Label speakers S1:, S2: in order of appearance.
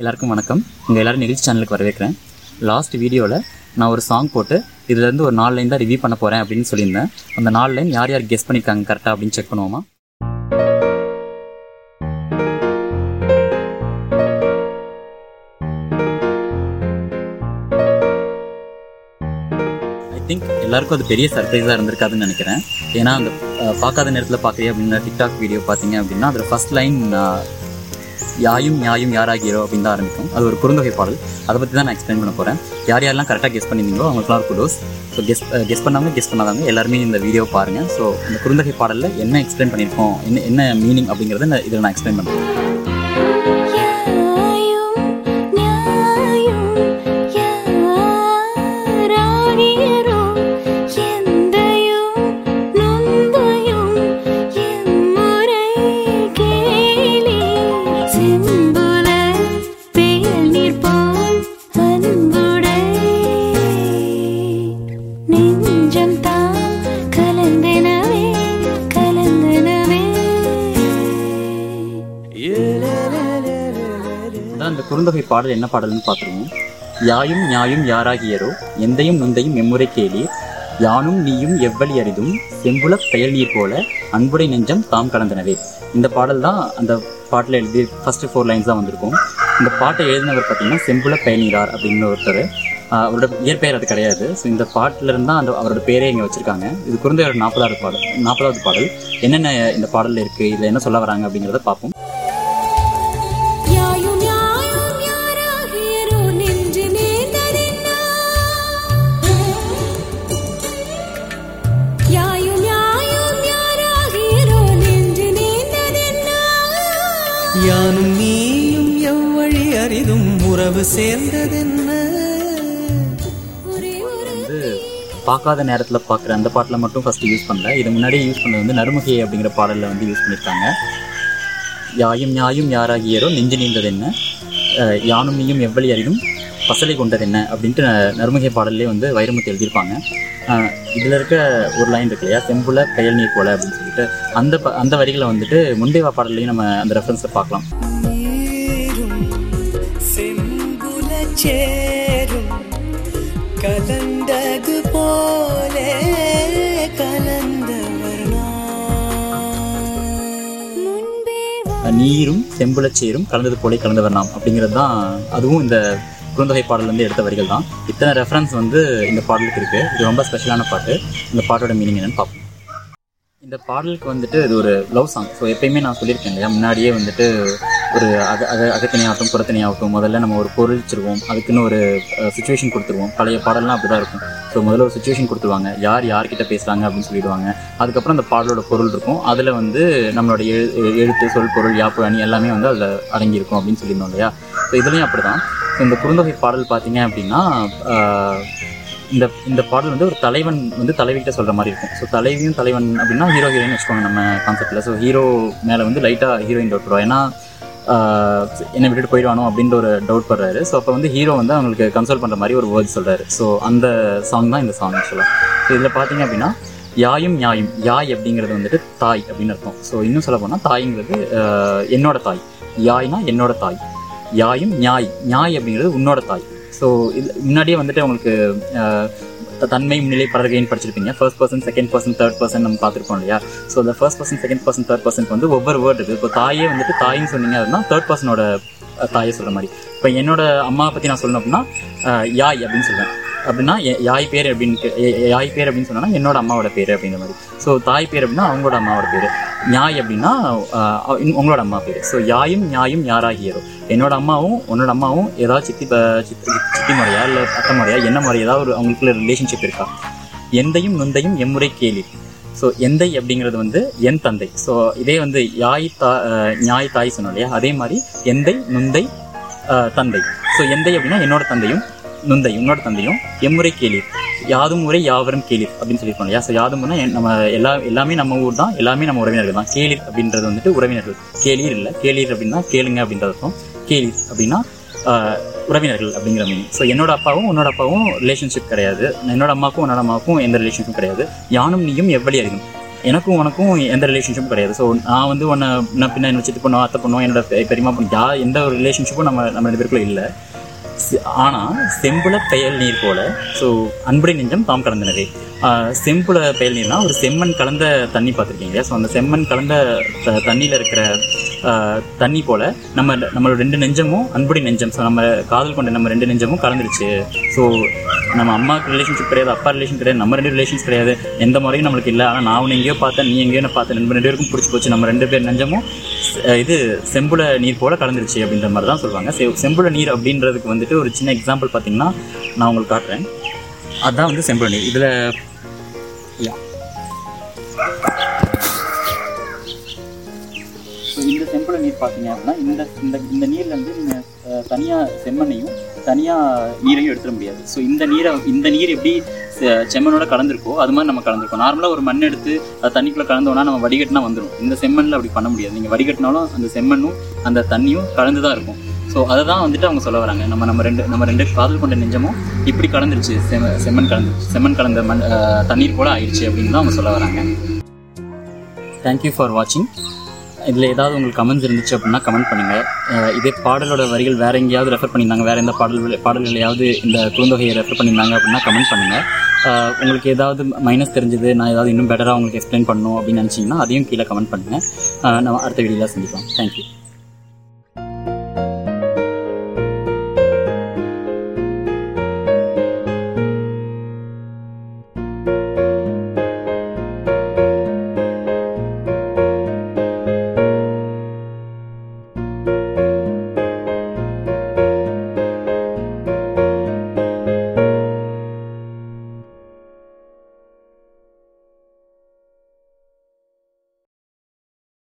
S1: எல்லாருக்கும் வணக்கம். உங்கள் எல்லோரும் நிகழ்ச்சி சேனலுக்கு வரவேற்கிறேன். லாஸ்ட் வீடியோவில் நான் ஒரு சாங் போட்டு இதுலேருந்து ஒரு நாலு லைன் தான் ரிவ்யூ பண்ண போகிறேன் அப்படின்னு சொல்லியிருந்தேன். அந்த நாலு லைன் யார் யார் கெஸ் பண்ணியிருக்காங்க கரெக்டாக அப்படின்னு செக் பண்ணுவோமா? ஐ திங்க் எல்லாருக்கும் அது பெரிய சர்ப்ரைஸாக இருந்திருக்காதுன்னு நினைக்கிறேன். ஏன்னா அந்த பார்க்காத நேரத்தில் பார்க்குறீங்க அப்படின்னா டிக்டாக் வீடியோ பார்த்தீங்க அப்படின்னா அதில் ஃபர்ஸ்ட் லைன் யாயும் யாயும் யாராகிறோ அப்படின்னு தான் ஆரம்பிக்கும். அது ஒரு குறுந்தொகை பாடல். அதை பற்றி தான் நான் எக்ஸ்பிளைன் பண்ண போகிறேன் யார் யாரெல்லாம் கரெக்டாக கெஸ் பண்ணியிருந்தீங்களோ அவங்களுக்குலாம் ஒரு குடோஸ் ஸோ கெஸ் கெஸ் பண்ணாமல் கெஸ் பண்ணாதாங்க எல்லாருமே இந்த வீடியோ பாருங்கள் ஸோ இந்த குறுந்தொகை பாடலில் என்ன எக்ஸ்பிளைன் பண்ணியிருக்கோம் என்ன என்ன மீனிங் அப்படிங்கிறத நான் இதில் நான் எக்ஸ்பிளைன் பண்ணுறேன் குறுந்தொகை பாடல் என்ன பாடல்னு பார்த்துருவோம். யாயும் ஞாயும் யாராகியரோ எந்தையும் நுந்தையும் எம்முறை கேளீர் யானும் நீயும் எவ்வளி அரிதும் செம்புல பெயல் நீர் போல அன்புடை நெஞ்சம் தாம் கலந்தனவே. இந்த பாடல் தான் அந்த பாட்டில் எழுதி ஃபர்ஸ்ட் ஃபோர் லைன்ஸ் தான் வந்திருக்கும். இந்த பாட்டை எழுதினவர் பார்த்தீங்கன்னா செம்புல பயனீரார் அப்படின்னு ஒருத்தர். அவரோட இயற்பெயர் அது கிடையாது. ஸோ இந்த பாட்டில் இருந்தால் தான் அந்த அவரோட பேரே இங்கே வச்சுருக்காங்க. இது குறுந்தையோட நாற்பதாவது பாடல் நாற்பதாவது பாடல். என்னென்ன இந்த பாடலில் இருக்குது இதில் என்ன சொல்ல வராங்க அப்படிங்கிறத பார்ப்போம்.
S2: யானும் நீயும் எவ்வழி அரிதும் உறவு சேர்ந்ததென்ன?
S1: பார்க்காத நேரத்தில் பார்க்குற அந்த பாட்டில் மட்டும் ஃபஸ்ட்டு யூஸ் பண்ணல. இது முன்னாடியே யூஸ் பண்ணது வந்து நறுமுகையை அப்படிங்கிற பாடலில் வந்து யூஸ் பண்ணியிருக்காங்க யாயும் யாயும் யாராகியரோ நெஞ்சு நீந்தது என்ன யானும் நீயும் எவ்வளி அறியும் பசலை கொண்டது என்ன அப்படின்ட்டு நறுமுகை பாடல்லே வந்து வைரமுத்து எழுதியிருப்பாங்க. இதில் இருக்க ஒரு லைன் இருக்கு இல்லையா? செம்புல பெயல் நீர் போல அப்படின்னு சொல்லிட்டு அந்த ப- அந்த வரிகளை வந்துட்டு முந்தைய பாடல்லையும் நம்ம அந்த ரெஃபரன்ஸை பார்க்கலாம்.
S2: சேரும் கலந்தது போலே
S1: நீரும் செம்புலச்சேரும் கலந்தது போலே கலந்தவர் நாம் அப்படிங்கிறது தான் அதுவும் இந்த குறுந்தொகை பாடலேருந்து எடுத்த வரிகள் தான். இத்தனை ரெஃபரன்ஸ் வந்து இந்த பாடலுக்கு இருக்குது இது ரொம்ப ஸ்பெஷலான பாட்டு. இந்த பாட்டோட மீனிங் என்னன்னு பார்ப்போம் இந்த பாடலுக்கு வந்துட்டு இது ஒரு லவ் சாங் ஸோ எப்பயுமே நான் சொல்லியிருக்கேன் இல்லையா? முன்னாடியே வந்துட்டு ஒரு அக அக அகத்திணையாகட்டும் புறத்திணையாகட்டும் முதல்ல நம்ம ஒரு பொருள் வச்சிருவோம். அதுக்குன்னு ஒரு சுச்சுவேஷன் கொடுத்துருவோம். பழைய பாடல்லாம் அப்படி தான் இருக்கும். ஸோ முதல்ல ஒரு சுச்சுவேஷன் கொடுத்துருவாங்க. யார் யார்கிட்ட பேசுகிறாங்க அப்படின்னு சொல்லிடுவாங்க. அதுக்கப்புறம் அந்த பாடலோட பொருள் இருக்கும். அதில் வந்து நம்மளோட எழு எழுத்து சொல் பொருள் யாப்பு அணி எல்லாமே வந்து அதில் அடங்கியிருக்கும் அப்படின்னு சொல்லியிருந்தோம் இல்லையா? ஸோ இதுலேயும் அப்படி தான் இந்த குறுந்தொகை பாடல் பார்த்தீங்க அப்படின்னா இந்த இந்த பாடல் வந்து ஒரு தலைவன் வந்து தலைவிகிட்ட சொல்கிற மாதிரி இருக்கும். ஸோ தலைவியும் தலைவன் அப்படின்னா ஹீரோ ஹீரோயின் வச்சுக்கோங்க நம்ம கான்செப்டில் ஸோ ஹீரோ மேலே வந்து லைட்டாக ஹீரோயின் டவுட் வரும் ஏன்னா என்னை விட்டுட்டு போயிடுவானோ அப்படின்ற ஒரு டவுட் படுறாரு ஸோ அப்போ வந்து ஹீரோ வந்து அவங்களுக்கு கன்சோல் பண்ணுற மாதிரி ஒரு வேர்ட் சொல்கிறாரு ஸோ அந்த சாங் தான் இந்த சாங் ஆக்சுவலாக ஸோ இதில் பார்த்தீங்க அப்படின்னா யாயும் யாயும் யாய் அப்படிங்கிறது வந்துட்டு தாய் அப்படின்னு அர்த்தம். ஸோ இன்னும் சொல்ல போனால் தாய்ங்கிறது என்னோட தாய். யாய்னா என்னோட தாய். யாயும் ஞாய் ஞாய் அப்படிங்கிறது உன்னோட தாய். ஸோ இது முன்னாடியே வந்துட்டு உங்களுக்கு தன்மை முன்னிலை பலர்கைன்னு படிச்சிருப்பீங்க? First person second person third person நம்ம பார்த்துருப்போம் இல்லையா? ஸோ இந்த first person second person third person வந்து ஒவ்வொரு வேர்டு இருக்குது இப்போ தாயே வந்துட்டு தாயின்னு சொன்னீங்க அப்படின்னா தேர்ட் பர்சனோட தாயை சொல்கிற மாதிரி. இப்போ என்னோட அம்மாவை பற்றி நான் சொல்லணும் அப்படின்னா யாய் அப்படின்னு சொல்லுவேன். அப்படின்னா யாய் பேர் அப்படின்னு யாய் பேர் அப்படின்னு சொன்னா என்னோட அம்மாவோட பேர் அப்படிங்கிற மாதிரி. ஸோ தாய் பேர் அப்படின்னா அவங்களோட அம்மாவோட பேர். ஞாய் அப்படின்னா இன்- உங்களோட அம்மா பேர். ஸோ யாயும் ஞாயும் யாராகியரோ என்னோட அம்மாவும் உன்னோட அம்மாவும் ஏதாவது சித்தி சித்தி சித்தி முறையா இல்லை அத்தை முறையா என்ன மாதிரி ஏதாவது ஒரு அவங்களுக்குள்ள ரிலேஷன்ஷிப் இருக்கா? எந்தையும் நொந்தையும் எம்முறை கேலி. ஸோ எந்தை அப்படிங்கிறது வந்து என் தந்தை. ஸோ இதே வந்து யாய் தா நியாய் ஞாய் தாய் சொன்னோம் இல்லையா? அதே மாதிரி எந்தை நுந்தை தந்தை. ஸோ எந்தை அப்படின்னா என்னோட தந்தையும் நுந்தை உன்னோட தந்தையும் எம்முறை கேளீர். யாதும் முறை யாவரும் கேளீர் அப்படின்னு சொல்லியிருக்கோம் யா யாதும்னா யாதும் நம்ம எல்லா எல்லாமே நம்ம ஊர் தான் எல்லாமே நம்ம உறவினர்கள் தான். கேளீர் அப்படின்றது வந்துட்டு உறவினர்கள். கேளீர் இல்லை கேளீர் அப்படின்னா கேளுங்க அப்படின்றது அர்த்தம். கேளீர் அப்படின்னா உறவினர்கள் அப்படிங்கிற மீனிங் ஸோ என்னோட அப்பாவும் உன்னோட அப்பாவும் ரிலேஷன்ஷிப் கிடையாது. என்னோட அம்மாவுக்கும் உன்னோட அம்மாவுக்கும் எந்த ரிலேஷன்ஷிப்பும் கிடையாது. யானும் நீயும் எவ்வளி அறியும் எனக்கும் உனக்கும் எந்த ரிலேஷன்ஷிப்பும் கிடையாது. ஸோ நான் வந்து உன்னை நான் பின்ன என்ன சித்து பண்ணுவோம் அத்தை பண்ணுவோம் என்னோட பெரியமா பெரியம்மா பண்ணி யா எந்த ஒரு ரிலேஷன்ஷிப்பும் நம்ம நம்ம ரெண்டு பேருக்குள்ள இல்லை. ஆனால் செம்புல பெயல் நீர் போல ஸோ அன்புடை நெஞ்சம் தாம் கலந்தனது செம்புல பெயல் நீர்னா ஒரு செம்மண் கலந்த தண்ணி பார்த்துருக்கீங்க. ஸோ அந்த செம்மண் கலந்த த- தண்ணியில் இருக்கிற தண்ணி போல் நம்ம நம்மளோட ரெண்டு நெஞ்சமும் அன்புடை நெஞ்சம். ஸோ நம்ம காதல் கொண்ட நம்ம ரெண்டு நெஞ்சமும் கலந்துருச்சு. ஸோ நம்ம அம்மாவுக்கு ரிலேஷன்ஷிப் கிடையாது அப்பா ரிலேஷன் கிடையாது நம்ம ரெண்டு ரிலேஷன்ஸ் கிடையாது. எந்த முறையும் நம்மளுக்கு இல்லை. ஆனால் நான் உன்னை எங்கேயோ பார்த்தேன் நீ எங்கேயோ பார்த்தேன். நம்ம ரெண்டு பேருக்கும் பிடிச்சி போச்சு. நம்ம ரெண்டு பேர் நெஞ்சமும் இது செம்புல நீர் போல கலந்துருச்சு அப்படின்ற மாதிரி தான் சொல்லுவாங்க. செ- செம்புல நீர் அப்படின்றதுக்கு வந்துட்டு ஒரு சின்ன எக்ஸாம்பிள் பார்த்தீங்கன்னா நான் உங்களுக்கு காட்டுறேன். அதுதான் வந்து செம்புல நீர். இதில் இந்த செம்புல நீர் பார்த்தீங்க அப்படின்னா இந்த இந்த இந்த நீர்லேருந்து தனியாக செம்மண்ணையும் தனியாக நீரையும் எடுத்துட முடியாது. ஸோ இந்த நீரை இந்த நீர் எப்படி செ- செம்மண்ணோட கலந்துருக்கோ அது மாதிரி நம்ம கலந்துருக்கோம். நார்மலாக ஒரு மண் எடுத்து அது தண்ணிக்குள்ளே கலந்தோன்னா நம்ம வடிகட்டினா வந்துடும் இந்த செம்மண்ணில் அப்படி பண்ண முடியாது. நீங்கள் வடிகட்டினாலும் அந்த செம்மண்ணும் அந்த தண்ணியும் கலந்து தான் இருக்கும். ஸோ அதை தான் வந்துட்டு அவங்க சொல்ல வராங்க. நம்ம நம்ம ரெண்டு நம்ம ரெண்டு காதல் கொண்ட நெஞ்சமும் இப்படி கலந்துருச்சு. செம்ம செம்மண் கலந்துருச்சு செம்மண் கலந்த மண் தண்ணீர் போல ஆயிடுச்சு அப்படின்னு தான் அவங்க சொல்ல வராங்க. தேங்க்யூ ஃபார் வாட்சிங் இதில் ஏதாவது உங்களுக்கு கமெண்ட்ஸ் இருந்துச்சு அப்படின்னா கமெண்ட் பண்ணுங்கள் இதே பாடலோட வரிகள் வேற எங்கேயாவது ரெஃபர் பண்ணியிருந்தாங்க வேறு எந்த பாடல் பாடல்களையாவது இந்த குறுந்தொகையை ரெஃபர் பண்ணியிருந்தாங்க அப்படின்னா கமெண்ட் பண்ணுங்கள் உங்களுக்கு ஏதாவது மைனஸ் தெரிஞ்சது நான் ஏதாவது இன்னும் பெட்டராக உங்களுக்கு எக்ஸ்பிளைன் பண்ணணும் அப்படின்னு நினச்சிங்கன்னா அதையும் கீழே கமெண்ட் பண்ணுங்கள் நம்ம அடுத்த வீடியோவில் சந்திப்போம். தேங்க்யூ